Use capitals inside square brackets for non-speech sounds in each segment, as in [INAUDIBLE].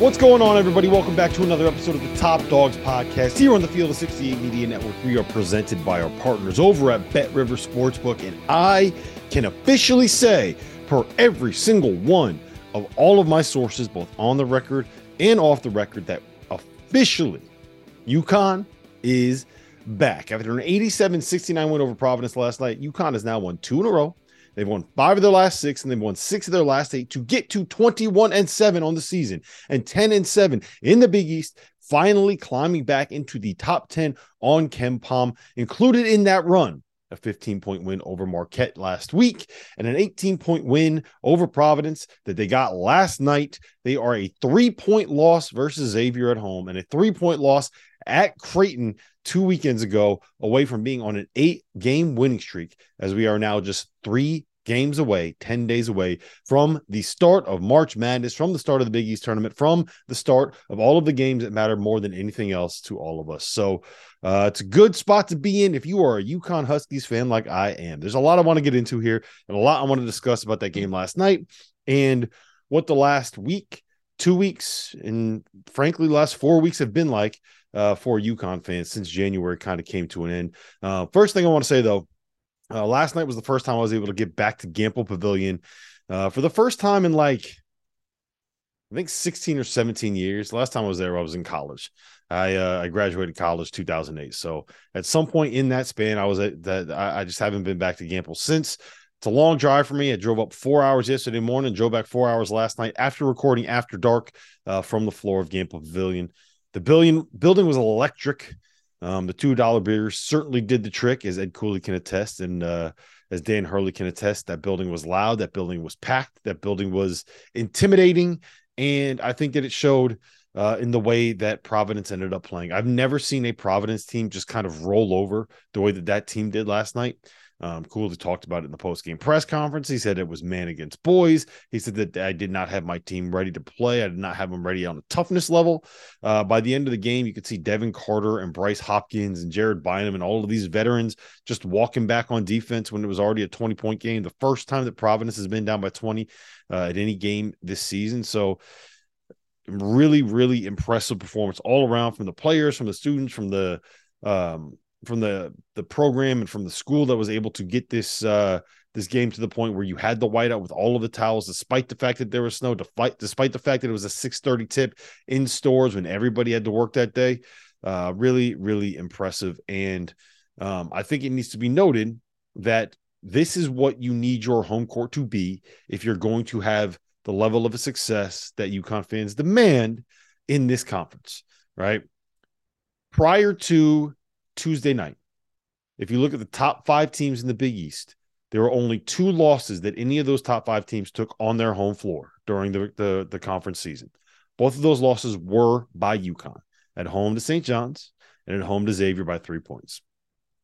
What's going on, everybody? Welcome back to another episode of the Top Dogs Podcast here on the Field of 68 Media Network. We are presented by our partners over at Bet River Sportsbook, and I can officially say, per every single one of all of my sources, both on the record and off the record, that officially UConn is back. After an 87 69 win over Providence last night, UConn has now won two in a row. They've won five of their last six, and they've won six of their last eight to get to 21 and seven on the season and 10 and seven in the Big East, finally climbing back into the top 10 on KenPom, included in that run. A 15 point win over Marquette last week and an 18 point win over Providence that they got last night. They are a three point loss versus Xavier at home and a three point loss at Creighton two weekends ago, away from being on an eight game winning streak, as we are now just three games away, 10 days away from the start of March Madness, from the start of the Big East tournament, from the start of all of the games that matter more than anything else to all of us. So uh, it's a good spot to be in if you are a UConn Huskies fan like I am. There's a lot I want to get into here and a lot I want to discuss about that game last night and what the last week, two weeks, and frankly, last four weeks have been like uh, for UConn fans since January kind of came to an end. Uh, first thing I want to say though, uh, last night was the first time I was able to get back to Gampel Pavilion uh, for the first time in like, I think 16 or 17 years. Last time I was there, I was in college. I uh, I graduated college 2008. So at some point in that span, I was at that. I, I just haven't been back to Gampel since. It's a long drive for me. I drove up four hours yesterday morning, drove back four hours last night after recording After Dark uh, from the floor of Gampel Pavilion. The billion, building was electric. Um, the two dollar beers certainly did the trick, as Ed Cooley can attest, and uh, as Dan Hurley can attest. That building was loud. That building was packed. That building was intimidating, and I think that it showed uh, in the way that Providence ended up playing. I've never seen a Providence team just kind of roll over the way that that team did last night. Um, Cooley talked about it in the post game press conference. He said it was man against boys. He said that I did not have my team ready to play. I did not have them ready on a toughness level. Uh, by the end of the game, you could see Devin Carter and Bryce Hopkins and Jared Bynum and all of these veterans just walking back on defense when it was already a 20 point game. The first time that Providence has been down by 20 uh, at any game this season. So, really, really impressive performance all around from the players, from the students, from the um, from the the program and from the school that was able to get this uh this game to the point where you had the whiteout with all of the towels, despite the fact that there was snow, despite despite the fact that it was a 6:30 tip in Storrs when everybody had to work that day. Uh, really, really impressive. And um, I think it needs to be noted that this is what you need your home court to be if you're going to have the level of a success that UConn fans demand in this conference, right? Prior to Tuesday night, if you look at the top five teams in the Big East, there were only two losses that any of those top five teams took on their home floor during the, the, the conference season. Both of those losses were by UConn at home to St. John's and at home to Xavier by three points.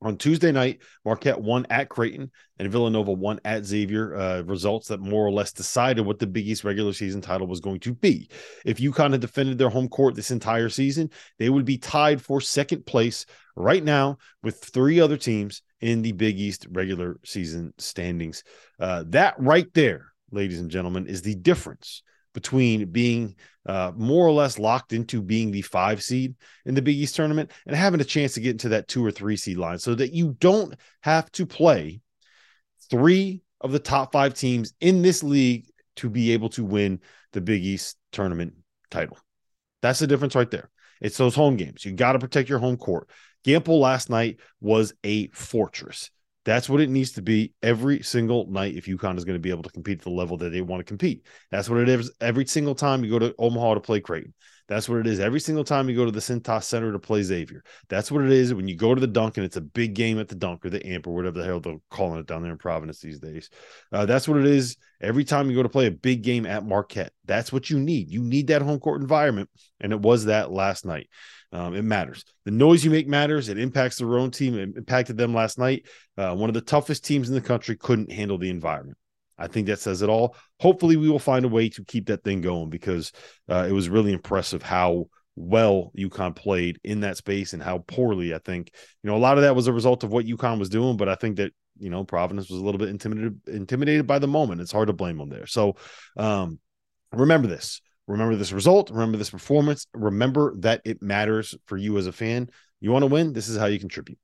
On Tuesday night, Marquette won at Creighton and Villanova won at Xavier. Uh, results that more or less decided what the Big East regular season title was going to be. If UConn had defended their home court this entire season, they would be tied for second place right now with three other teams in the Big East regular season standings. Uh, that right there ladies and gentlemen, is the difference between being uh, more or less locked into being the five seed in the Big East tournament and having a chance to get into that two or three seed line so that you don't have to play three of the top five teams in this league to be able to win the Big East tournament title. That's the difference right there. It's those home games. You got to protect your home court. Gampel last night was a fortress. That's what it needs to be every single night if UConn is going to be able to compete at the level that they want to compete. That's what it is every single time you go to Omaha to play Creighton. That's what it is every single time you go to the Cintas Center to play Xavier. That's what it is when you go to the dunk and it's a big game at the dunk or the amp or whatever the hell they're calling it down there in Providence these days. Uh, that's what it is every time you go to play a big game at Marquette. That's what you need. You need that home court environment. And it was that last night. Um, it matters. The noise you make matters. It impacts their own team. It impacted them last night. Uh, one of the toughest teams in the country couldn't handle the environment. I think that says it all. Hopefully, we will find a way to keep that thing going because uh, it was really impressive how well UConn played in that space and how poorly I think you know a lot of that was a result of what UConn was doing, but I think that you know Providence was a little bit intimidated intimidated by the moment. It's hard to blame them there. So um, remember this: Remember this result. Remember this performance. Remember that it matters for you as a fan. You want to win? This is how you contribute.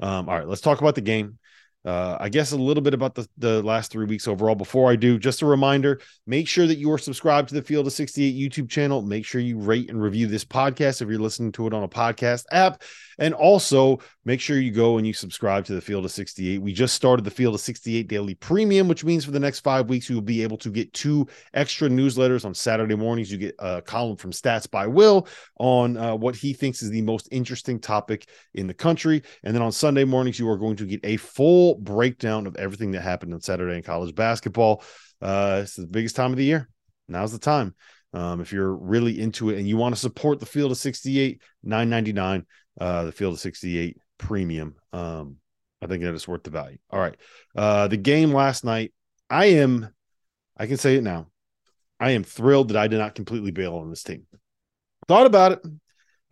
Um, all right, let's talk about the game. Uh, I guess a little bit about the, the last three weeks overall. Before I do, just a reminder make sure that you are subscribed to the Field of 68 YouTube channel. Make sure you rate and review this podcast if you're listening to it on a podcast app. And also make sure you go and you subscribe to the Field of 68. We just started the Field of 68 Daily Premium, which means for the next five weeks, you will be able to get two extra newsletters on Saturday mornings. You get a column from Stats by Will on uh, what he thinks is the most interesting topic in the country. And then on Sunday mornings, you are going to get a full breakdown of everything that happened on Saturday in college basketball. Uh, it's the biggest time of the year. Now's the time. Um, if you're really into it and you want to support the field of 68, 999 uh, the field of 68 premium. Um, I think that is worth the value. All right. Uh, the game last night, I am, I can say it now. I am thrilled that I did not completely bail on this team. Thought about it.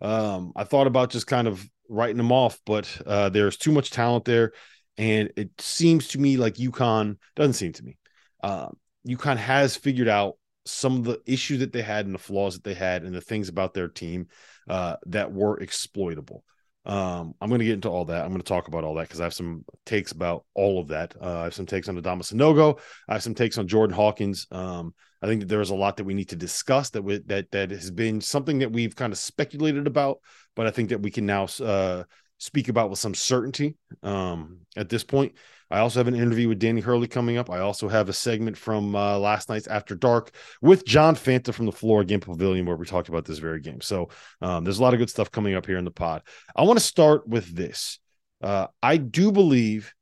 Um, I thought about just kind of writing them off, but uh, there's too much talent there. And it seems to me like UConn doesn't seem to me. Uh, UConn has figured out some of the issues that they had and the flaws that they had and the things about their team uh, that were exploitable. Um, I'm going to get into all that. I'm going to talk about all that because I have some takes about all of that. Uh, I have some takes on Adama Sanogo. I have some takes on Jordan Hawkins. Um, I think that there is a lot that we need to discuss that we, that that has been something that we've kind of speculated about, but I think that we can now uh, speak about with some certainty um, at this point. I also have an interview with Danny Hurley coming up. I also have a segment from uh, last night's After Dark with John Fanta from the Flora Gampel Pavilion, where we talked about this very game. So um, there's a lot of good stuff coming up here in the pod. I want to start with this. Uh, I do believe,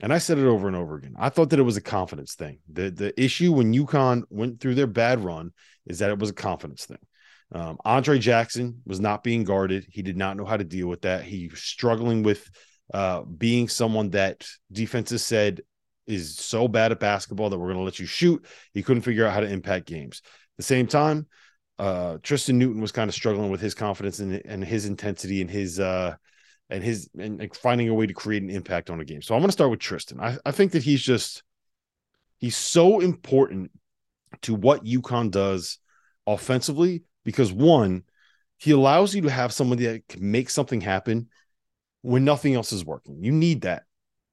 and I said it over and over again. I thought that it was a confidence thing. The the issue when UConn went through their bad run is that it was a confidence thing. Um, Andre Jackson was not being guarded. He did not know how to deal with that. He was struggling with uh, being someone that defenses said is so bad at basketball that we're going to let you shoot. He couldn't figure out how to impact games. At the same time, uh, Tristan Newton was kind of struggling with his confidence and, and his intensity and his uh, and his and finding a way to create an impact on a game. So I'm going to start with Tristan. I, I think that he's just he's so important to what UConn does offensively because one, he allows you to have somebody that can make something happen when nothing else is working. You need that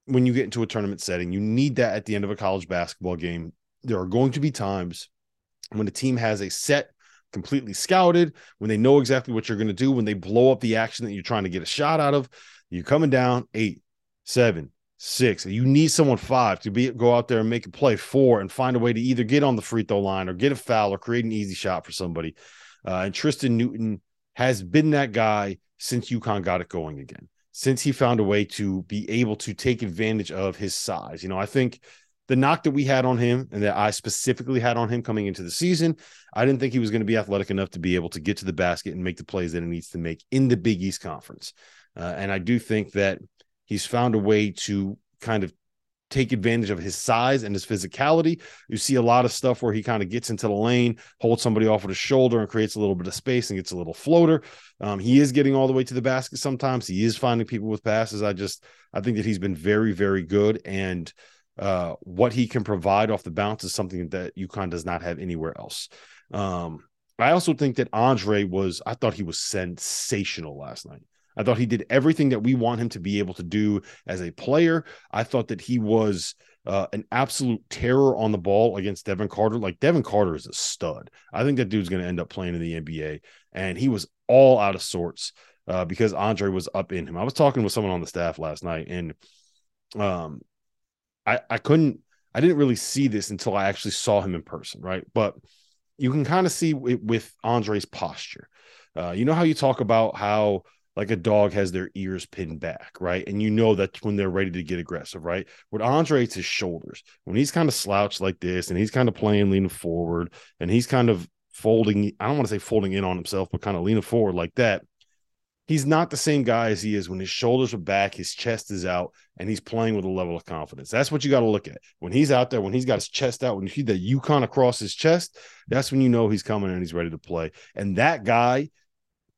when you get into a tournament setting. You need that at the end of a college basketball game. There are going to be times when a team has a set completely scouted, when they know exactly what you're going to do, when they blow up the action that you're trying to get a shot out of, you're coming down eight, seven, six. You need someone five to be go out there and make a play four and find a way to either get on the free throw line or get a foul or create an easy shot for somebody. Uh, and Tristan Newton has been that guy since UConn got it going again since he found a way to be able to take advantage of his size. You know, I think the knock that we had on him and that I specifically had on him coming into the season, I didn't think he was going to be athletic enough to be able to get to the basket and make the plays that he needs to make in the Big East Conference. Uh, and I do think that he's found a way to kind of take advantage of his size and his physicality. You see a lot of stuff where he kind of gets into the lane, holds somebody off with his shoulder, and creates a little bit of space and gets a little floater. Um, he is getting all the way to the basket sometimes. He is finding people with passes. I just I think that he's been very very good and uh, what he can provide off the bounce is something that UConn does not have anywhere else. Um, I also think that Andre was, I thought he was sensational last night. I thought he did everything that we want him to be able to do as a player. I thought that he was uh, an absolute terror on the ball against Devin Carter. Like Devin Carter is a stud. I think that dude's going to end up playing in the NBA, and he was all out of sorts uh, because Andre was up in him. I was talking with someone on the staff last night, and um, I I couldn't I didn't really see this until I actually saw him in person, right? But you can kind of see it with Andre's posture. Uh, you know how you talk about how like a dog has their ears pinned back, right? And you know that when they're ready to get aggressive, right? With Andre, it's his shoulders. When he's kind of slouched like this and he's kind of playing leaning forward and he's kind of folding, I don't want to say folding in on himself, but kind of leaning forward like that. He's not the same guy as he is when his shoulders are back, his chest is out, and he's playing with a level of confidence. That's what you got to look at. When he's out there, when he's got his chest out, when you see the UConn across his chest, that's when you know he's coming and he's ready to play. And that guy,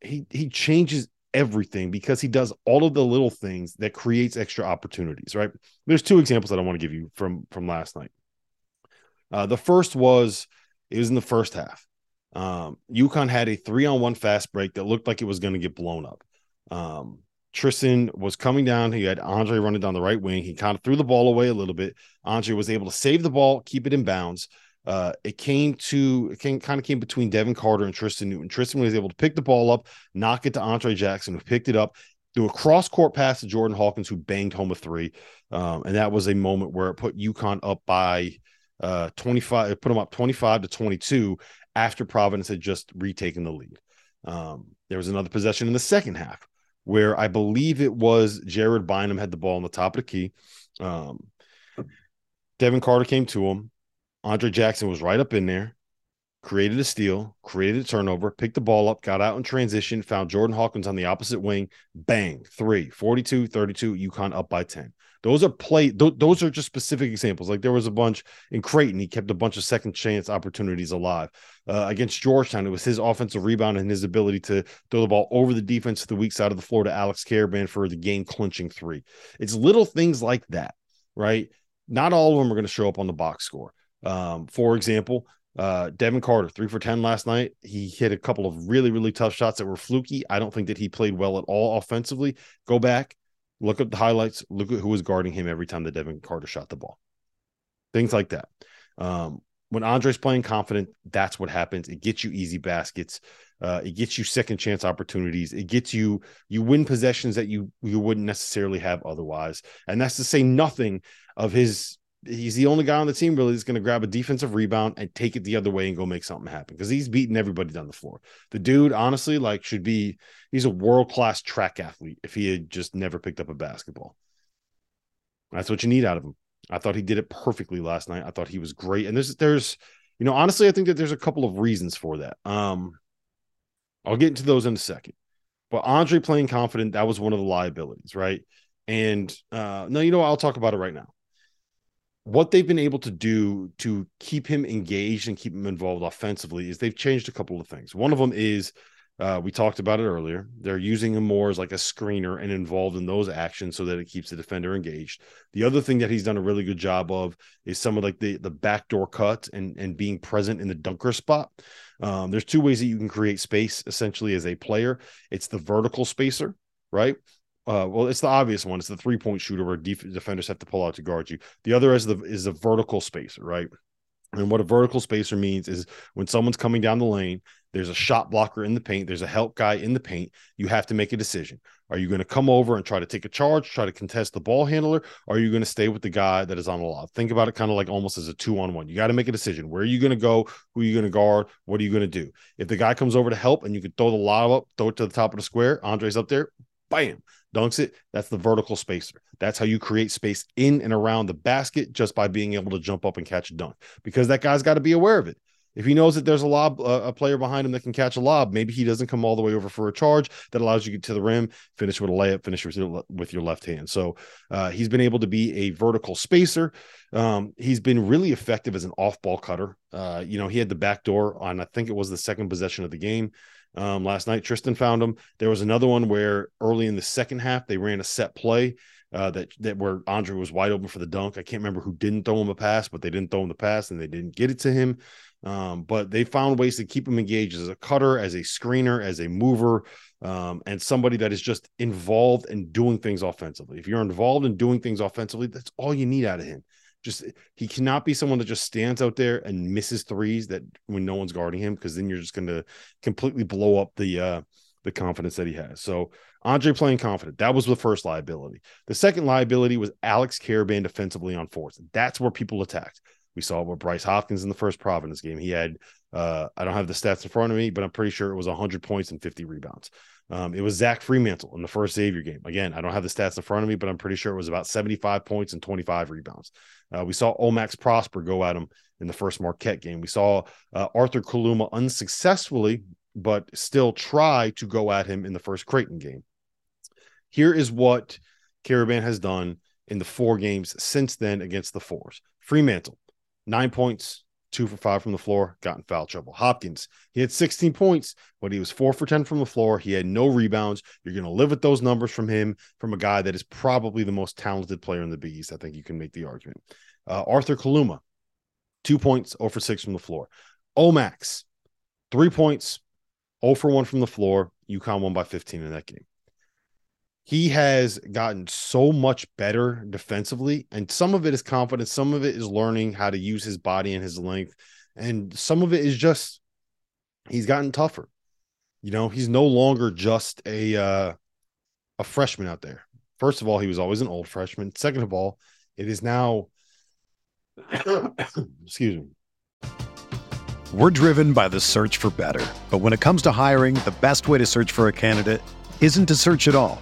he he changes everything because he does all of the little things that creates extra opportunities right there's two examples that i want to give you from from last night uh, the first was it was in the first half um UConn had a three on one fast break that looked like it was going to get blown up um Tristan was coming down. He had Andre running down the right wing. He kind of threw the ball away a little bit. Andre was able to save the ball, keep it in bounds. Uh, it came to it came kind of came between Devin Carter and Tristan Newton. Tristan was able to pick the ball up, knock it to Andre Jackson, who picked it up, threw a cross court pass to Jordan Hawkins, who banged home a three. Um, and that was a moment where it put UConn up by uh 25, it put them up 25 to 22 after Providence had just retaken the lead. Um, there was another possession in the second half where I believe it was Jared Bynum had the ball on the top of the key. Um, Devin Carter came to him. Andre Jackson was right up in there, created a steal, created a turnover, picked the ball up, got out in transition, found Jordan Hawkins on the opposite wing. Bang, three, 42 32, UConn up by 10. Those are play, th- those are just specific examples. Like there was a bunch in Creighton, he kept a bunch of second chance opportunities alive. Uh, against Georgetown, it was his offensive rebound and his ability to throw the ball over the defense to the weak side of the floor to Alex Karaban for the game clinching three. It's little things like that, right? Not all of them are going to show up on the box score. Um, for example, uh, Devin Carter, three for 10 last night. He hit a couple of really, really tough shots that were fluky. I don't think that he played well at all offensively. Go back, look at the highlights, look at who was guarding him every time that Devin Carter shot the ball. Things like that. Um, when Andre's playing confident, that's what happens. It gets you easy baskets. Uh, it gets you second chance opportunities. It gets you you win possessions that you you wouldn't necessarily have otherwise. And that's to say nothing of his he's the only guy on the team really that's going to grab a defensive rebound and take it the other way and go make something happen because he's beating everybody down the floor. The dude, honestly, like should be he's a world class track athlete if he had just never picked up a basketball. That's what you need out of him. I thought he did it perfectly last night. I thought he was great. And there's there's you know honestly I think that there's a couple of reasons for that. Um I'll get into those in a second. But Andre playing confident, that was one of the liabilities, right? And uh no, you know, I'll talk about it right now what they've been able to do to keep him engaged and keep him involved offensively is they've changed a couple of things. One of them is uh, we talked about it earlier. They're using him more as like a screener and involved in those actions so that it keeps the defender engaged. The other thing that he's done a really good job of is some of like the the backdoor cut and and being present in the dunker spot. Um, there's two ways that you can create space essentially as a player. It's the vertical spacer, right? Uh, well, it's the obvious one. It's the three point shooter where def- defenders have to pull out to guard you. The other is the is a vertical spacer, right? And what a vertical spacer means is when someone's coming down the lane, there's a shot blocker in the paint, there's a help guy in the paint. You have to make a decision. Are you going to come over and try to take a charge, try to contest the ball handler, or are you going to stay with the guy that is on the lob? Think about it kind of like almost as a two on one. You got to make a decision. Where are you going to go? Who are you going to guard? What are you going to do? If the guy comes over to help and you can throw the lob up, throw it to the top of the square, Andre's up there, bam, dunks it. That's the vertical spacer. That's how you create space in and around the basket just by being able to jump up and catch a dunk because that guy's got to be aware of it. If he knows that there's a lob, uh, a player behind him that can catch a lob, maybe he doesn't come all the way over for a charge that allows you to get to the rim, finish with a layup, finish with your, left hand. So uh, he's been able to be a vertical spacer. Um, he's been really effective as an off ball cutter. Uh, you know, he had the back door on, I think it was the second possession of the game. Um, last night, Tristan found him. There was another one where early in the second half, they ran a set play. uh, that that where Andre was wide open for the dunk. I can't remember who didn't throw him a pass, but they didn't throw him the pass and they didn't get it to him. Um, but they found ways to keep him engaged as a cutter, as a screener, as a mover, um, and somebody that is just involved in doing things offensively. If you're involved in doing things offensively, that's all you need out of him. Just he cannot be someone that just stands out there and misses threes that when no one's guarding him, because then you're just going to completely blow up the uh, the confidence that he has. So Andre playing confident. That was the first liability. The second liability was Alex Karaban defensively on fourth. That's where people attacked. We saw it with Bryce Hopkins in the first Providence game. He had, uh, I don't have the stats in front of me, but I'm pretty sure it was 100 points and 50 rebounds. Um, it was Zach Freemantle in the first Xavier game. Again, I don't have the stats in front of me, but I'm pretty sure it was about 75 points and 25 rebounds. Uh, we saw Omax Prosper go at him in the first Marquette game. We saw uh, Arthur Kaluma unsuccessfully, but still try to go at him in the first Creighton game. Here is what Karaban has done in the four games since then against the fours. Freemantle, nine points, two for five from the floor, got in foul trouble. Hopkins, he had 16 points, but he was four for 10 from the floor. He had no rebounds. You're going to live with those numbers from him, from a guy that is probably the most talented player in the Big East. I think you can make the argument. Uh, Arthur Kaluma, two points, 0 for 6 from the floor. Omax, three points, 0 for 1 from the floor. UConn won by 15 in that game he has gotten so much better defensively and some of it is confidence some of it is learning how to use his body and his length and some of it is just he's gotten tougher. You know he's no longer just a uh a freshman out there. First of all he was always an old freshman. Second of all it is now [COUGHS] excuse me. We're driven by the search for better but when it comes to hiring the best way to search for a candidate isn't to search at all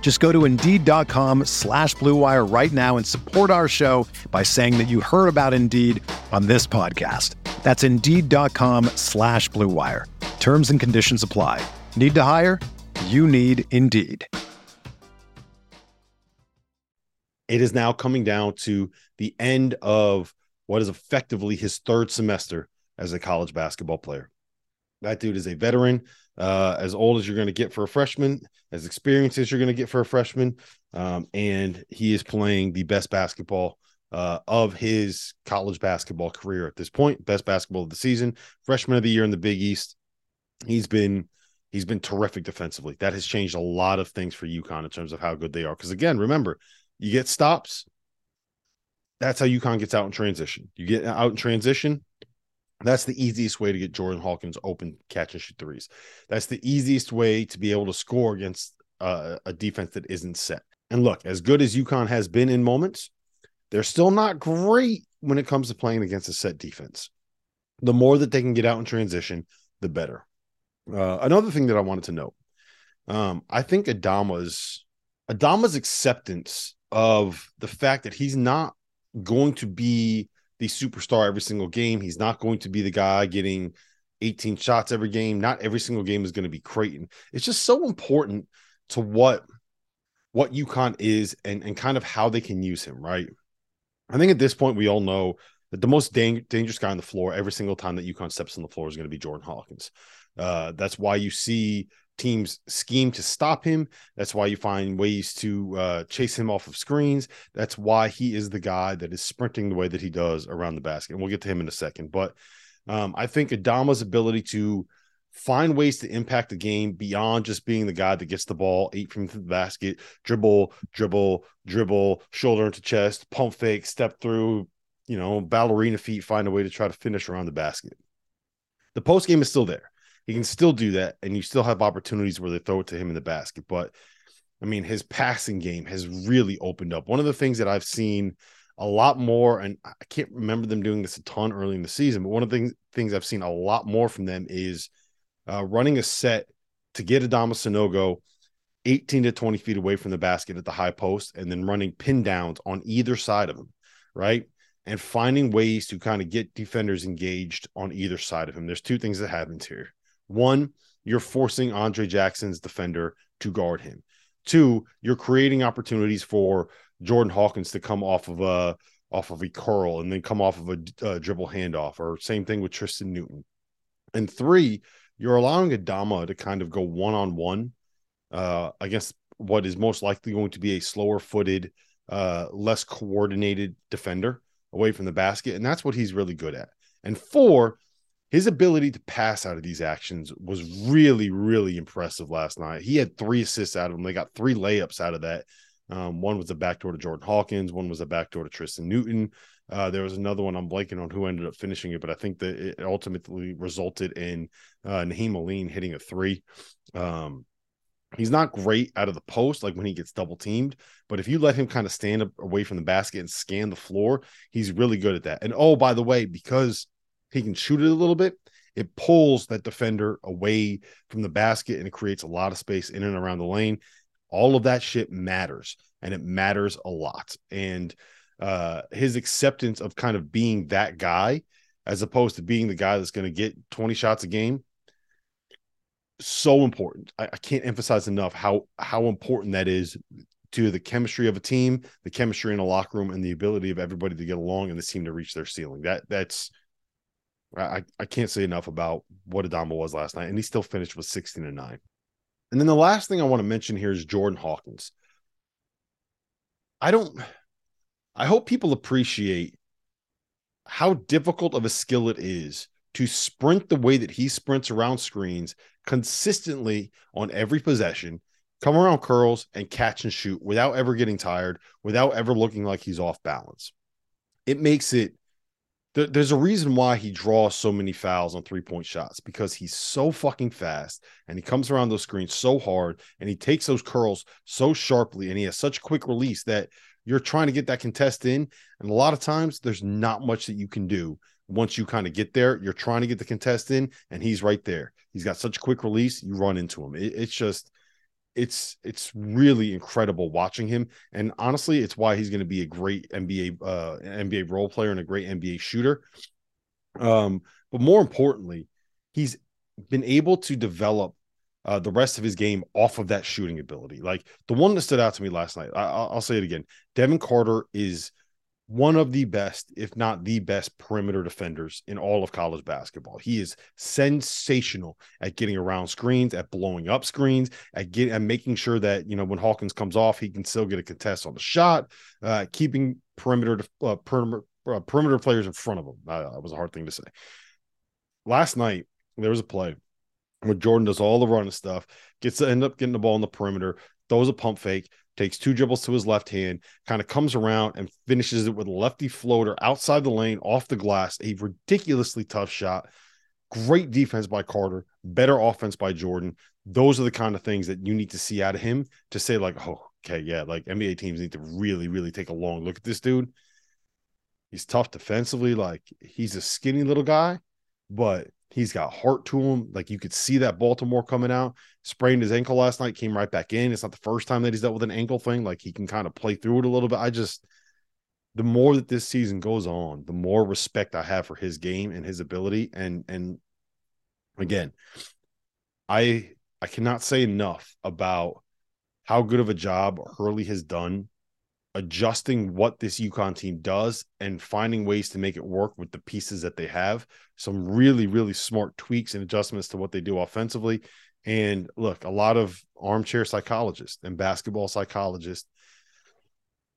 Just go to Indeed.com slash BlueWire right now and support our show by saying that you heard about Indeed on this podcast. That's Indeed.com slash BlueWire. Terms and conditions apply. Need to hire? You need Indeed. It is now coming down to the end of what is effectively his third semester as a college basketball player. That dude is a veteran, uh, as old as you're going to get for a freshman, as experienced as you're going to get for a freshman. Um, and he is playing the best basketball uh, of his college basketball career at this point. Best basketball of the season, freshman of the year in the Big East. He's been He's been terrific defensively. That has changed a lot of things for UConn in terms of how good they are. Because again, remember, you get stops. That's how UConn gets out in transition. You get out in transition. That's the easiest way to get Jordan Hawkins open catch and shoot threes. That's the easiest way to be able to score against uh, a defense that isn't set. And look, as good as UConn has been in moments, they're still not great when it comes to playing against a set defense. The more that they can get out in transition, the better. Uh, another thing that I wanted to note, um, I think Adama's Adama's acceptance of the fact that he's not going to be the superstar every single game. He's not going to be the guy getting 18 shots every game. Not every single game is going to be Creighton. It's just so important to what what UConn is and, and kind of how they can use him, right? I think at this point we all know that the most dang- dangerous guy on the floor every single time that UConn steps on the floor is going to be Jordan Hawkins. Uh, that's why you see teams scheme to stop him. That's why you find ways to uh, chase him off of screens. That's why he is the guy that is sprinting the way that he does around the basket. And we'll get to him in a second. But um, I think Adama's ability to find ways to impact the game beyond just being the guy that gets the ball eight from the basket, dribble, dribble, dribble, shoulder into chest, pump fake, step through, you know, ballerina feet, find a way to try to finish around the basket. The post game is still there he can still do that, and you still have opportunities where they throw it to him in the basket. But I mean, his passing game has really opened up. One of the things that I've seen a lot more, and I can't remember them doing this a ton early in the season, but one of the things, I've seen a lot more from them is uh, running a set to get Adama Sanogo 18 to 20 feet away from the basket at the high post and then running pin downs on either side of him, right? And finding ways to kind of get defenders engaged on either side of him. There's two things that happens here. One, you're forcing Andre Jackson's defender to guard him. Two, you're creating opportunities for Jordan Hawkins to come off of a off of a curl and then come off of a, a dribble handoff, or same thing with Tristan Newton. And three, you're allowing Adama to kind of go one on one against what is most likely going to be a slower footed, uh, less coordinated defender away from the basket. And that's what he's really good at. And four, his ability to pass out of these actions was really, really impressive last night. He had three assists out of them. They got three layups out of that. Um, one was a backdoor to Jordan Hawkins, one was a backdoor to Tristan Newton. Uh, there was another one I'm blanking on who ended up finishing it, but I think that it ultimately resulted in uh, Nahiem Alleyne hitting a three. Um, he's not great out of the post, like when he gets double teamed, but if you let him kind of stand up away from the basket and scan the floor, he's really good at that. And oh, by the way, because he can shoot it a little bit, it pulls that defender away from the basket and it creates a lot of space in and around the lane. All of that shit matters and it matters a lot. And uh, his acceptance of kind of being that guy as opposed to being the guy that's going to get 20 shots a game so important I, I, can't emphasize enough how how important that is to the chemistry of a team the chemistry in a locker room and the ability of everybody to get along and the team to reach their ceiling that that's I, I can't say enough about what Adama was last night, and he still finished with 16 and 9. And then the last thing I want to mention here is Jordan Hawkins. I don't I hope people appreciate how difficult of a skill it is to sprint the way that he sprints around screens consistently on every possession, come around curls and catch and shoot without ever getting tired, without ever looking like he's off balance. It makes it there's a reason why he draws so many fouls on three point shots because he's so fucking fast and he comes around those screens so hard and he takes those curls so sharply and he has such quick release that you're trying to get that contest in. And a lot of times there's not much that you can do once you kind of get there. You're trying to get the contest in, and he's right there. He's got such quick release, you run into him. It, it's just it's it's really incredible watching him and honestly it's why he's going to be a great nba uh nba role player and a great nba shooter um but more importantly he's been able to develop uh, the rest of his game off of that shooting ability. Like the one that stood out to me last night, I, will say it again. Devin Carter is one of the best, if not the best, perimeter defenders in all of college basketball. He is sensational at getting around screens, at blowing up screens, at getting and making sure that you know when Hawkins comes off, he can still get a contest on the shot, uh, keeping perimeter uh, perimeter uh, perimeter players in front of him. Uh, that was a hard thing to say. Last night there was a play where Jordan does all the running stuff, gets to end up getting the ball in the perimeter, throws a pump fake, takes two dribbles to his left hand, kind of comes around and finishes it with a lefty floater outside the lane off the glass. A ridiculously tough shot. Great defense by Carter, better offense by Jordan. Those are the kind of things that you need to see out of him to say, like, oh, okay, yeah, like NBA teams need to really, really take a long look at this dude. He's tough defensively. Like, he's a skinny little guy, but He's got heart to him. Like you could see that Baltimore coming out. Sprained his ankle last night, came right back in. It's not the first time that he's dealt with an ankle thing. Like he can kind of play through it a little bit. I just, the more that this season goes on, the more respect I have for his game and his ability. And and again, I I cannot say enough about how good of a job Hurley has done adjusting what this UConn team does and finding ways to make it work with the pieces that they have. Some really, really smart tweaks and adjustments to what they do offensively. And look, a lot of armchair psychologists and basketball psychologists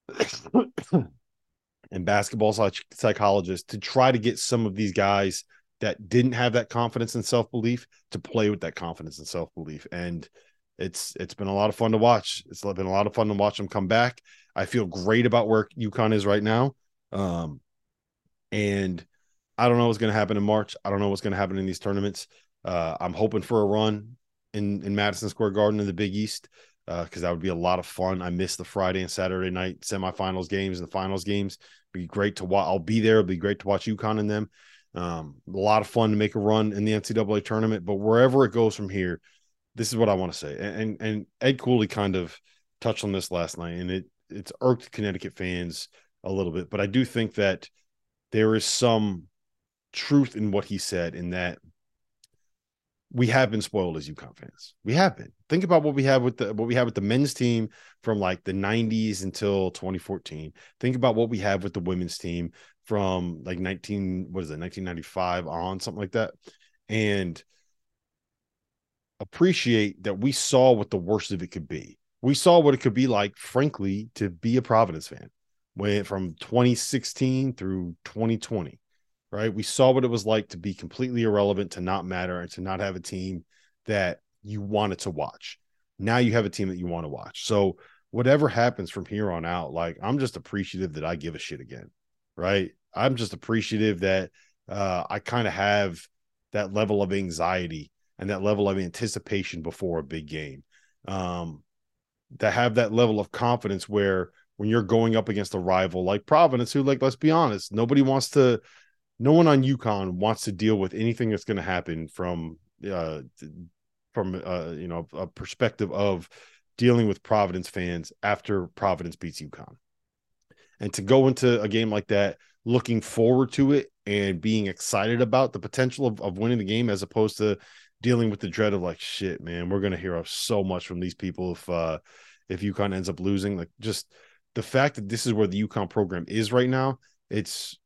[COUGHS] and basketball psychologists to try to get some of these guys that didn't have that confidence and self belief to play with that confidence and self belief. And it's it's been a lot of fun to watch. It's been a lot of fun to watch them come back. I feel great about where UConn is right now. Um, and I don't know what's going to happen in March. I don't know what's going to happen in these tournaments. Uh, I'm hoping for a run in in Madison Square Garden in the Big East. because uh, that would be a lot of fun. I miss the Friday and Saturday night semifinals games and the finals games. Be great to watch. I'll be there. It'll be great to watch UConn in them. Um, a lot of fun to make a run in the NCAA tournament, but wherever it goes from here, this is what I want to say. And, and Ed Cooley kind of touched on this last night, and it it's irked Connecticut fans a little bit, but I do think that there is some truth in what he said in that we have been spoiled as UConn fans. We have been. Think about what we have with the what we have with the men's team from like the 90s until 2014. Think about what we have with the women's team from like 19 what is it 1995 on something like that. And appreciate that we saw what the worst of it could be. We saw what it could be like frankly to be a Providence fan when from 2016 through 2020 right? We saw what it was like to be completely irrelevant, to not matter, and to not have a team that you wanted to watch. Now you have a team that you want to watch. So whatever happens from here on out, like I'm just appreciative that I give a shit again, right? I'm just appreciative that uh, I kind of have that level of anxiety and that level of anticipation before a big game. Um, to have that level of confidence where when you're going up against a rival like Providence, who, like, let's be honest, nobody wants to no one on UConn wants to deal with anything that's going to happen from uh, from uh, you know a perspective of dealing with Providence fans after Providence beats UConn. And to go into a game like that, looking forward to it and being excited about the potential of, of winning the game as opposed to dealing with the dread of like shit, man, we're gonna hear so much from these people if uh if UConn ends up losing. Like just the fact that this is where the UConn program is right now, it's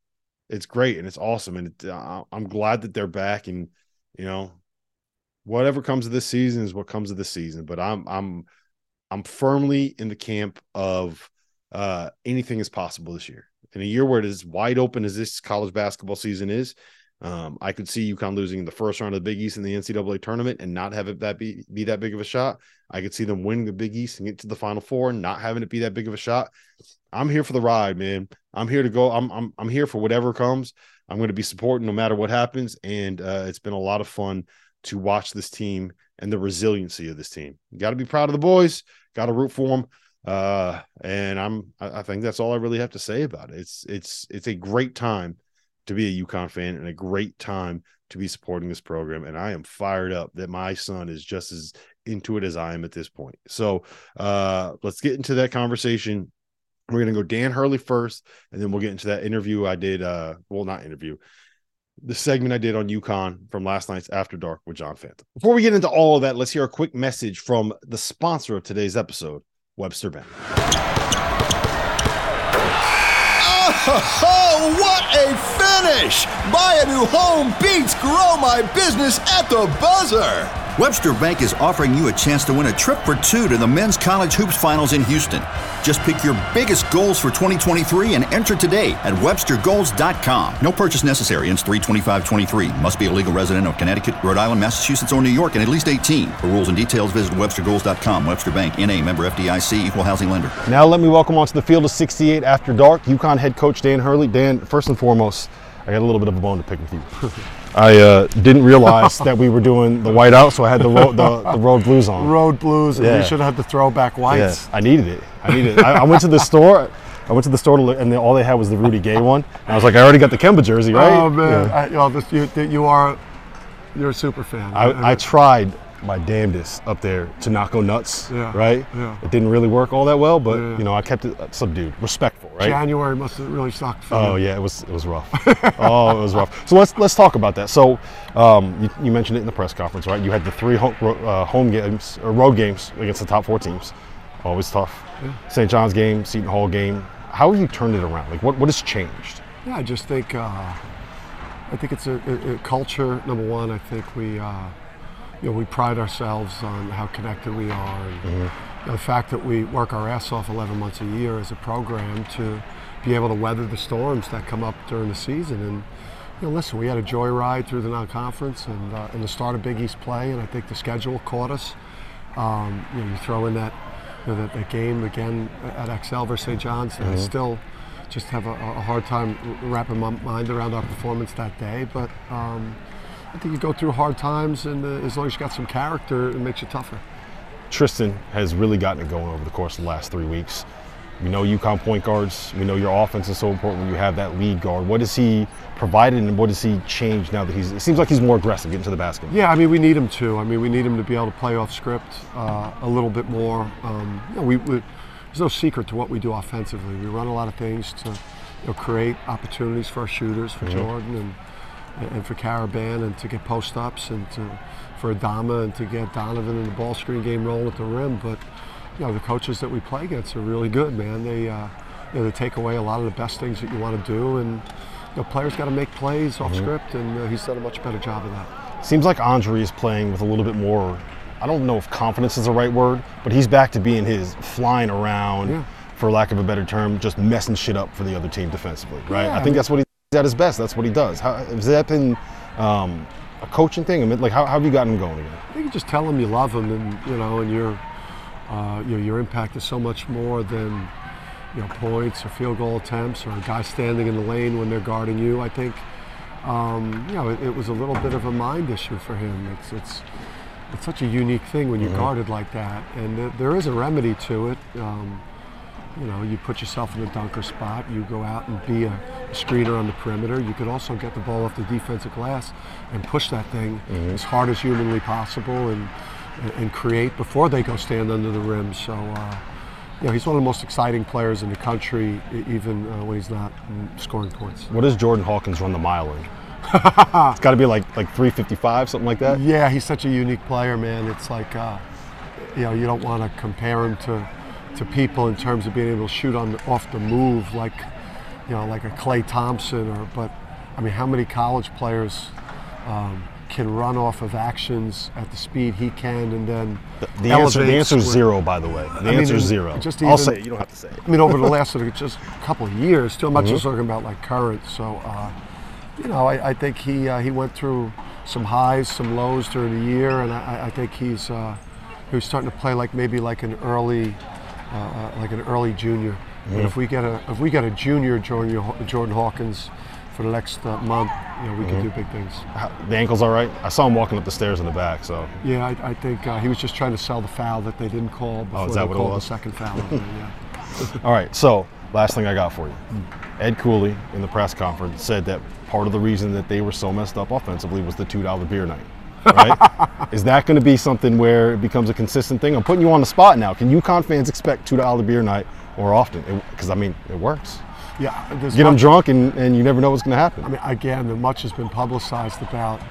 it's great and it's awesome and it, uh, I'm glad that they're back and you know whatever comes of this season is what comes of the season but I'm I'm I'm firmly in the camp of uh anything is possible this year in a year where it is wide open as this college basketball season is um, I could see UConn losing in the first round of the Big East in the NCAA tournament and not have it that be, be that big of a shot. I could see them winning the Big East and get to the Final Four and not having it be that big of a shot. I'm here for the ride, man. I'm here to go. I'm I'm I'm here for whatever comes. I'm going to be supporting no matter what happens, and uh, it's been a lot of fun to watch this team and the resiliency of this team. Got to be proud of the boys. Got to root for them. Uh, and I'm I, I think that's all I really have to say about it. It's it's it's a great time to be a UConn fan and a great time to be supporting this program. And I am fired up that my son is just as into it as I am at this point. So uh, let's get into that conversation. We're going to go Dan Hurley first, and then we'll get into that interview I did. Uh, well, not interview, the segment I did on UConn from last night's After Dark with John Fanta. Before we get into all of that, let's hear a quick message from the sponsor of today's episode, Webster Bank. Oh, what a finish! Buy a new home beats grow my business at the buzzer. Webster Bank is offering you a chance to win a trip for two to the Men's College Hoops Finals in Houston. Just pick your biggest goals for 2023 and enter today at webstergoals.com. No purchase necessary. Ends 32523. Must be a legal resident of Connecticut, Rhode Island, Massachusetts, or New York and at least 18. For rules and details, visit webstergoals.com. Webster Bank, NA, member FDIC, equal housing lender. Now let me welcome onto the field of 68 after dark, UConn head coach Dan Hurley. Dan, first and foremost, I got a little bit of a bone to pick with you. I uh, didn't realize that we were doing the white out, so I had the road, the, the road blues on. Road blues, and Yeah. we should have had the throwback whites. Yeah, I needed it. I needed it. I, I went to the store. I went to the store to look, and all they had was the Rudy Gay one. And I was like, I already got the Kemba jersey, right? Oh man, Yeah. I, well, this, you, you are, you're a super fan. I, I tried my damnedest up there to not go nuts, Yeah, right? yeah. It didn't really work all that well, but Yeah. you know, I kept it subdued, respectful, right? January must have really sucked for Oh you. yeah, it was it was rough. [LAUGHS] oh, it was rough. So let's let's talk about that. So um, you, you mentioned it in the press conference, right? You had the three home, uh, home games or road games against the top four teams. Always tough. St. John's game, Seton Hall game. How have you turned it around? Like what what has changed? Yeah, I just think, uh, I think it's a, a, a culture. Number one, I think we, uh, you know, we pride ourselves on how connected we are, and know, the fact that we work our ass off 11 months a year as a program to be able to weather the storms that come up during the season. And you know, listen, we had a joyride through the non-conference and uh, and the start of Big East play, and I think the schedule caught us. Um, you know, you throw in that, you know, that, that game again at XL versus St. John's, and I still just have a, a hard time wrapping my mind around our performance that day. But um, I think you go through hard times, and uh, as long as you got some character, it makes you tougher. Tristan has really gotten it going over the course of the last three weeks. We know UConn point guards. We know your offense is so important when you have that lead guard. What has he provided and what has he changed now that he's, it seems like he's more aggressive getting to the basket? Yeah, I mean, we need him to. I mean, we need him to be able to play off script uh, a little bit more. Um, you know, we, we, there's no secret to what we do offensively. We run a lot of things to you know, create opportunities for our shooters, for mm-hmm. Jordan and, and for Karaban, and to get post ups and to, for Adama and to get Donovan in the ball screen game rolling at the rim. But you know, the coaches that we play against are really good, man. They, uh, you know, they take away a lot of the best things that you want to do, and you know, players got to make plays off mm-hmm. script, and uh, he's done a much better job of that. Seems like Andre is playing with a little bit more. I don't know if confidence is the right word, but he's back to being his flying around, yeah. for lack of a better term, just messing shit up for the other team defensively, right? Yeah, I think that's what he's at his best. That's what he does. How, has that been um, a coaching thing? I mean, like, how, how, have you gotten him going again? I think you just tell him you love him, and you know, and you're uh, you know, your impact is so much more than you know points or field goal attempts or a guy standing in the lane when they're guarding you. I think um, you know it, it, was a little bit of a mind issue for him. It's it's it's such a unique thing when you're mm-hmm. guarded like that, and th- there is a remedy to it. Um, you know, you put yourself in a dunker spot. You go out and be a, screener on the perimeter. You could also get the ball off the defensive glass and push that thing mm-hmm. as hard as humanly possible and and, create before they go stand under the rim. So, uh, you know, he's one of the most exciting players in the country, even uh, when he's not scoring points. What does Jordan Hawkins run the mile in? [LAUGHS] it's got to be like like 355, something like that. Yeah, he's such a unique player, man. It's like, uh, you know, you don't want to compare him to to people in terms of being able to shoot on the, off the move, like you know, like a Klay Thompson, or but I mean, how many college players? Um, can run off of actions at the speed he can, and then the, the answer the answer is zero. By the way, the I answer is zero. Just even, I'll say it. You don't have to say it. I mean, over the last just a couple of years, too. I'm not mm-hmm. just talking about like current. So, uh, you know, I, I think he uh, he went through some highs, some lows during the year, and I, I think he's uh, he was starting to play like maybe like an early uh, uh, like an early junior. Mm-hmm. And if we get a if we get a junior Jordan, Jordan Hawkins for the next uh, month, you know, we mm-hmm. can do big things. The ankle's all right. I saw him walking up the stairs in the back. So yeah, I, I think uh, he was just trying to sell the foul that they didn't call oh, before oh, they called the second foul. [LAUGHS] yeah. all right. So last thing I got for you, Ed Cooley in the press conference said that part of the reason that they were so messed up offensively was the two dollar beer night. Right? Is that going to be something where it becomes a consistent thing? I'm putting you on the spot now. Can UConn fans expect two dollar beer night more often? Because I mean, it works. Yeah, get them drunk, and, and you never know what's going to happen. I mean, again, much has been publicized about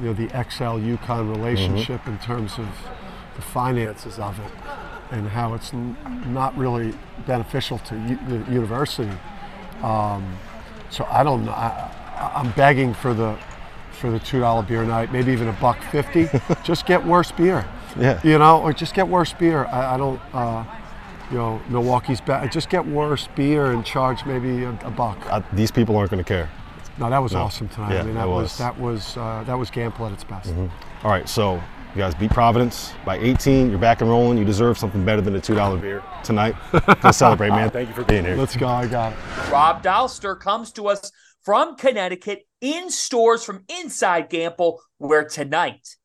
you know the XL UConn relationship mm-hmm. in terms of the finances of it and how it's n- not really beneficial to u- the university. Um, so I don't know. I, I'm begging for the for the two dollar beer night, maybe even a buck fifty. [LAUGHS] just get worse beer. Yeah. You know, or just get worse beer. I, I don't. Uh, you know, Milwaukee's bad. Just get worse beer and charge maybe a, a buck. Uh, these people aren't going to care. No, that was no. awesome tonight. Yeah, I mean, that was. was that was uh, that was Gampel at its best. Mm-hmm. All right, so you guys beat Providence by 18. You're back and rolling. You deserve something better than a two dollar beer tonight. [LAUGHS] to celebrate, man. Thank you for being here. Let's go. I got it. Rob Dauster comes to us from Connecticut in Storrs from inside Gampel, where tonight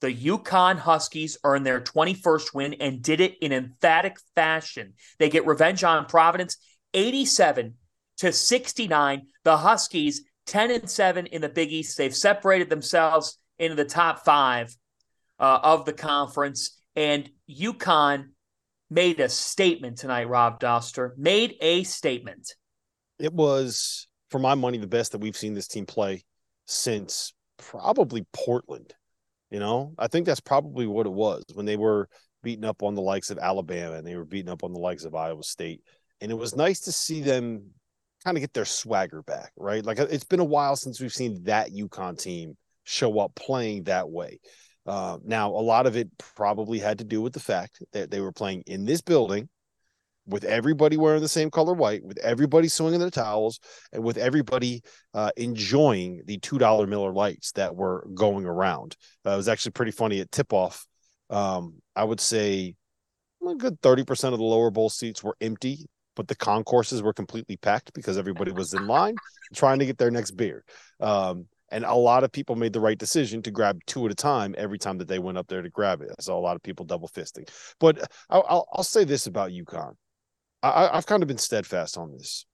the UConn Huskies earned their 21st win and did it in emphatic fashion. They get revenge on Providence 87 to 69. The Huskies 10 and 7 in the Big East. They've separated themselves into the top five uh, of the conference. And UConn made a statement tonight, Rob Dauster. Made a statement. It was, for my money, the best that we've seen this team play since probably Portland. You know, I think that's probably what it was when they were beating up on the likes of Alabama and they were beating up on the likes of Iowa State. And it was nice to see them kind of get their swagger back, right? Like it's been a while since we've seen that UConn team show up playing that way. Uh, now, a lot of it probably had to do with the fact that they were playing in this building with everybody wearing the same color white, with everybody swinging their towels, and with everybody uh, enjoying the two dollar Miller Lites that were going around. Uh, it was actually pretty funny at tip off. Um, I would say a good thirty percent of the lower bowl seats were empty, but the concourses were completely packed because everybody was in line trying to get their next beer. Um, And a lot of people made the right decision to grab two at a time every time that they went up there to grab it. I saw a lot of people double fisting. But I'll, I'll, I'll say this about UConn. I, I've kind of been steadfast on this.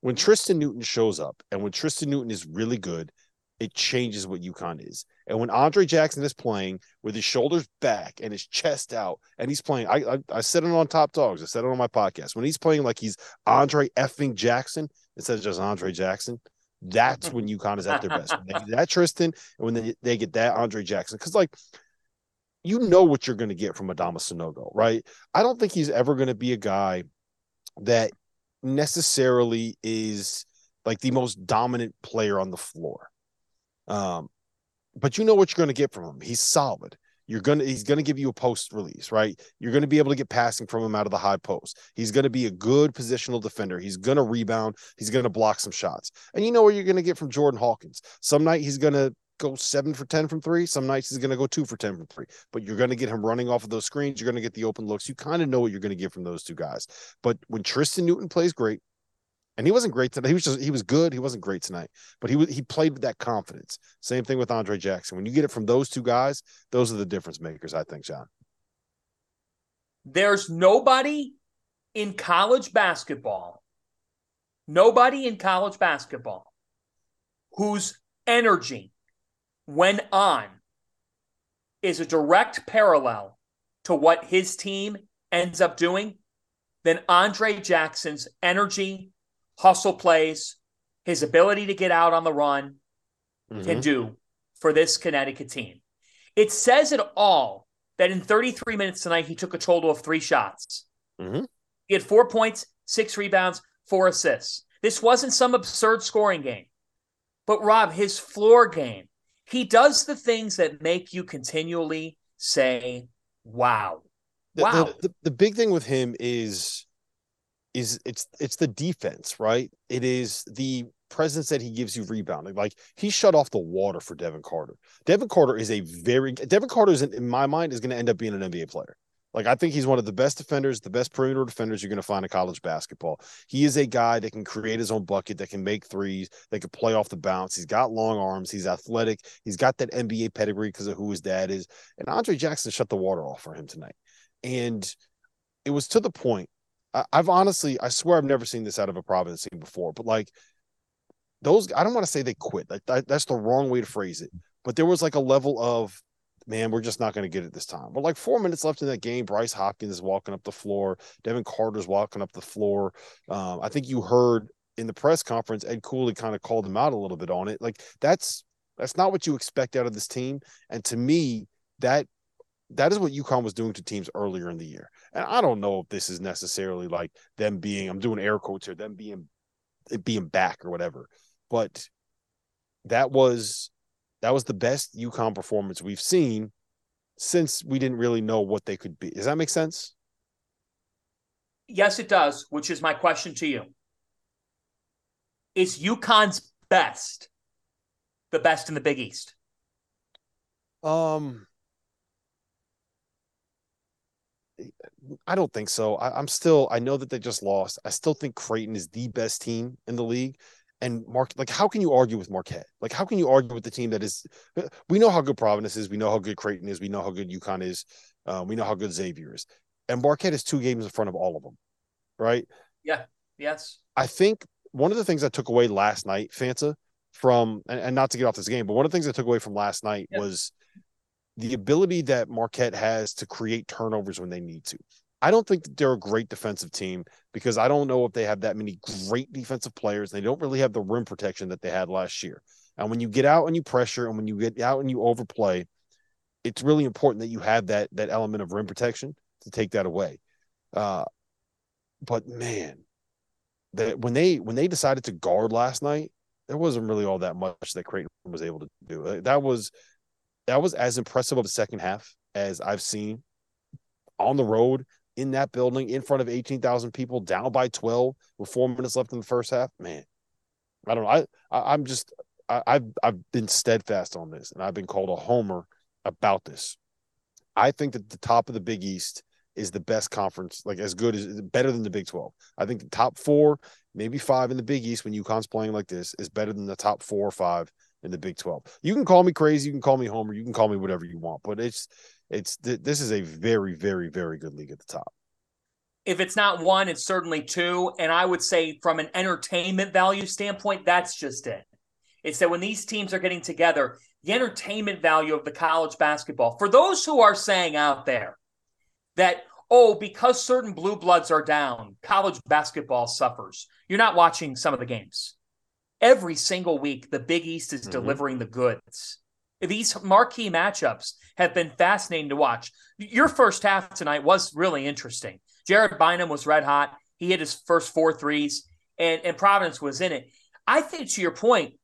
When mm-hmm. Tristen Newton shows up and when Tristen Newton is really good, it changes what UConn is. And when Andre Jackson is playing with his shoulders back and his chest out, and he's playing, I, I, I said it on Top Dogs, I said it on my podcast. When he's playing like he's Andre effing Jackson instead of just Andre Jackson, that's when UConn is at their best. When they get that Tristen, and when they, they get that Andre Jackson, because like you know what you're going to get from Adama Sanogo, right? I don't think he's ever going to be a guy that necessarily is like the most dominant player on the floor. Um, but you know what you're going to get from him. He's solid. You're gonna he's gonna give you a post release, right? You're gonna be able to get passing from him out of the high post. He's gonna be a good positional defender. He's gonna rebound. He's gonna block some shots. And you know what you're gonna get from Jordan Hawkins. Some night he's gonna go seven for 10 from three. Some nights he's going to go two for 10 from three, but you're going to get him running off of those screens. You're going to get the open looks. You kind of know what you're going to get from those two guys. But when Tristen Newton plays great, and he wasn't great tonight. He was just he was good. He wasn't great tonight, but he he played with that confidence. Same thing with Andre Jackson. When you get it from those two guys, those are the difference makers. I think, John. There's nobody in college basketball, nobody in college basketball whose energy, when on, is a direct parallel to what his team ends up doing then Andre Jackson's energy hustle plays, his ability to get out on the run mm-hmm. can do for this Connecticut team. It says it all that in 33 minutes tonight, he took a total of three shots. Mm-hmm. He had four points, six rebounds, four assists. This wasn't some absurd scoring game. But Rob, his floor game, he does the things that make you continually say, wow. Wow. The, the, the, the big thing with him is is it's it's the defense, right? It is the presence that he gives you rebounding. Like he shut off the water for Devin Carter. Devin Carter is a very Devin Carter is in my mind is going to end up being an NBA player. Like I think he's one of the best defenders, the best perimeter defenders you're going to find in college basketball. He is a guy that can create his own bucket, that can make threes, that can play off the bounce. He's got long arms, he's athletic, he's got that NBA pedigree because of who his dad is. And Andre Jackson shut the water off for him tonight. And it was to the point I've honestly, I swear I've never seen this out of a Providence team before, but like those, I don't want to say they quit. Like that, that's the wrong way to phrase it. But there was like a level of, man, we're just not going to get it this time. But like four minutes left in that game, Bryce Hopkins is walking up the floor. Devin Carter's walking up the floor. Um, I think you heard in the press conference, Ed Cooley kind of called him out a little bit on it. Like that's that's not what you expect out of this team. And to me, that that is what UConn was doing to teams earlier in the year. And I don't know if this is necessarily like them being, I'm doing air quotes here, them being being back or whatever. But that was that was the best UConn performance we've seen since we didn't really know what they could be. Does that make sense? Yes, it does, which is my question to you. Is UConn's best the best in the Big East? Um I don't think so. I, am still. I know that they just lost. I still think Creighton is the best team in the league. And Mark, like, how can you argue with Marquette? Like, how can you argue with the team that is? We know how good Providence is. We know how good Creighton is. We know how good UConn is. Uh, we know how good Xavier is. And Marquette is two games in front of all of them, right? Yeah. Yes. I think one of the things I took away last night, Fanta, from and, and not to get off this game, but one of the things I took away from last night yeah. was the ability that Marquette has to create turnovers when they need to. I don't think they're a great defensive team because I don't know if they have that many great defensive players. They don't really have the rim protection that they had last year. And when you get out and you pressure and when you get out and you overplay, it's really important that you have that that element of rim protection to take that away. Uh, but man, that when they when they decided to guard last night, there wasn't really all that much that Creighton was able to do. That was that was as impressive of a second half as I've seen on the road in that building in front of 18,000 people down by 12 with four minutes left in the first half. Man, I don't know. I, I am just I, I've I've been steadfast on this and I've been called a homer about this. I think that the top of the Big East is the best conference, like as good as better than the Big 12. I think the top four, maybe five in the Big East when UConn's playing like this is better than the top four or five in the Big 12. You can call me crazy, you can call me homer, you can call me whatever you want, but it's it's this is a very very very good league at the top. If it's not one, it's certainly two, and I would say from an entertainment value standpoint, that's just it. It's that when these teams are getting together, the entertainment value of the college basketball. For those who are saying out there that oh, because certain blue bloods are down, college basketball suffers. You're not watching some of the games every single week, the Big East is mm-hmm. delivering the goods. These marquee matchups have been fascinating to watch. Your first half tonight was really interesting. Jared Bynum was red hot. He hit his first four threes, and, and Providence was in it. I think, to your point,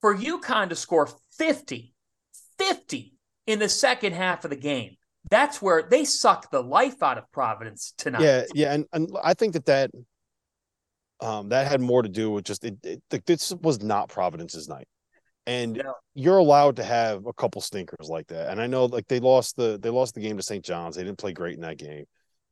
for UConn to score 50, 50 in the second half of the game, that's where they suck the life out of Providence tonight. Yeah, yeah, and, and I think that that um, that had more to do with just it, it, this was not Providence's night, and yeah. you're allowed to have a couple stinkers like that. And I know like they lost the they lost the game to St. John's. They didn't play great in that game.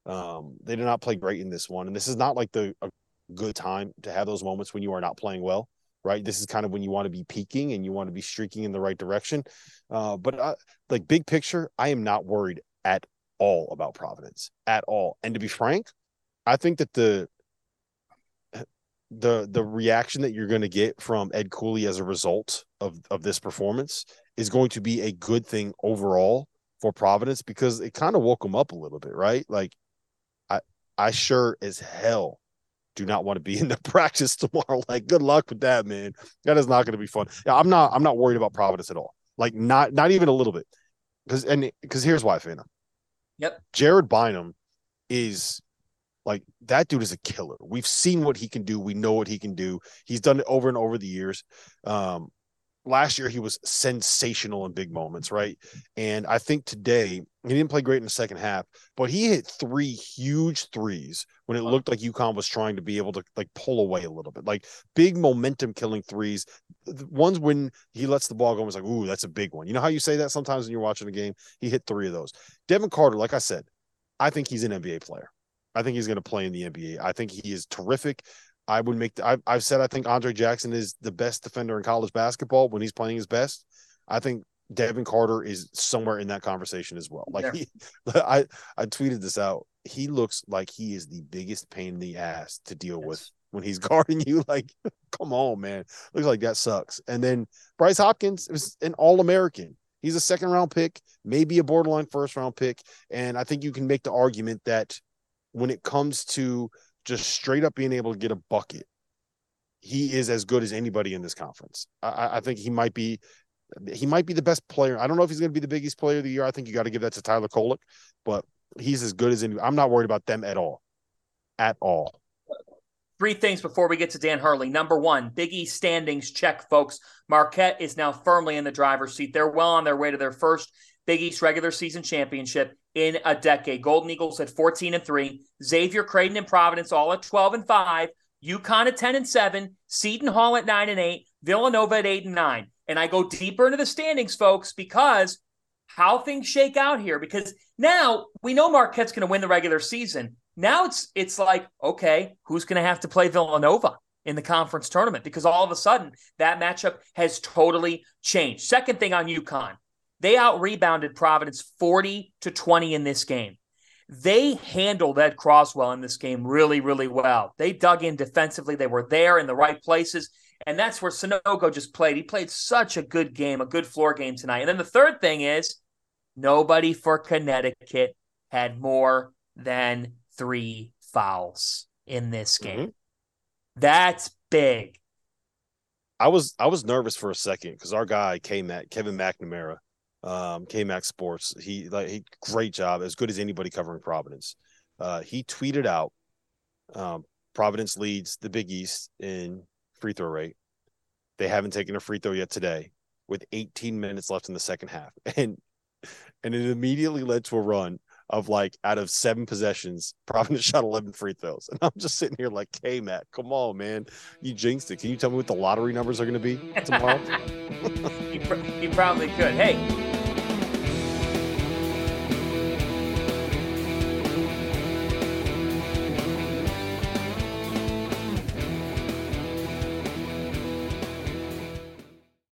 Um, they did not play great in this one, and this is not like the a good time to have those moments when you are not playing well. Right, this is kind of when you want to be peaking and you want to be streaking in the right direction. Uh, but uh, like big picture, I am not worried at all about Providence at all. And to be frank, I think that the the the reaction that you're going to get from Ed Cooley as a result of of this performance is going to be a good thing overall for Providence because it kind of woke him up a little bit, right? Like I I sure as hell do not want to be [LAUGHS] in the practice tomorrow. [LAUGHS] Like good luck with that, man. That is not going to be fun. Yeah, I'm not I'm not worried about Providence at all. Like not not even a little bit. Cuz and cuz here's why, Fanta. Yep. Jared Bynum is like that dude is a killer. We've seen what he can do. We know what he can do. He's done it over and over the years. Um, last year he was sensational in big moments, right? And I think today he didn't play great in the second half, but he hit three huge threes when it looked like UConn was trying to be able to like pull away a little bit, like big momentum killing threes. The ones when he lets the ball go, was like, ooh, that's a big one. You know how you say that sometimes when you're watching a game? He hit three of those. Devin Carter, like I said, I think he's an NBA player. I think he's going to play in the NBA. I think he is terrific. I would make. The, I've, I've said I think Andre Jackson is the best defender in college basketball when he's playing his best. I think Devin Carter is somewhere in that conversation as well. Like he, [LAUGHS] I, I tweeted this out. He looks like he is the biggest pain in the ass to deal yes. with when he's [LAUGHS] guarding you. Like, [LAUGHS] come on, man. Looks like that sucks. And then Bryce Hopkins is an All American. He's a second round pick, maybe a borderline first round pick. And I think you can make the argument that when it comes to just straight up being able to get a bucket, he is as good as anybody in this conference. I, I think he might be he might be the best player. I don't know if he's going to be the Big East player of the year. I think you got to give that to Tyler Kolek, but he's as good as any. I'm not worried about them at all, at all. Three things before we get to Dan Hurley. Number one, Big East standings check, folks. Marquette is now firmly in the driver's seat. They're well on their way to their first Big East regular season championship in a decade. Golden Eagles at 14 and 3, Xavier Creighton and Providence all at 12 and 5, UConn at 10 and 7, Seton Hall at 9 and 8, Villanova at 8 and 9. And I go deeper into the standings, folks, because how things shake out here. Because now we know Marquette's going to win the regular season. Now it's it's like, okay, who's going to have to play Villanova in the conference tournament? Because all of a sudden that matchup has totally changed. Second thing on UConn, they out rebounded Providence 40 to 20 in this game. They handled Ed Croswell in this game really, really well. They dug in defensively. They were there in the right places. And that's where Sanogo just played. He played such a good game, a good floor game tonight. And then the third thing is nobody for Connecticut had more than three fouls in this game. Mm-hmm. That's big. I was I was nervous for a second because our guy came at Kevin McNamara um, KMAX Sports. He like he great job, as good as anybody covering Providence. Uh, he tweeted out, um, Providence leads the Big East in free throw rate. They haven't taken a free throw yet today, with 18 minutes left in the second half, [LAUGHS] and and it immediately led to a run of like out of seven possessions, [LAUGHS] Providence shot 11 free throws. And I'm just sitting here like, hey, Matt, come on, man. You jinxed it. Can you tell me what the lottery numbers are going to be tomorrow? [LAUGHS] you, pr- you probably could. Hey,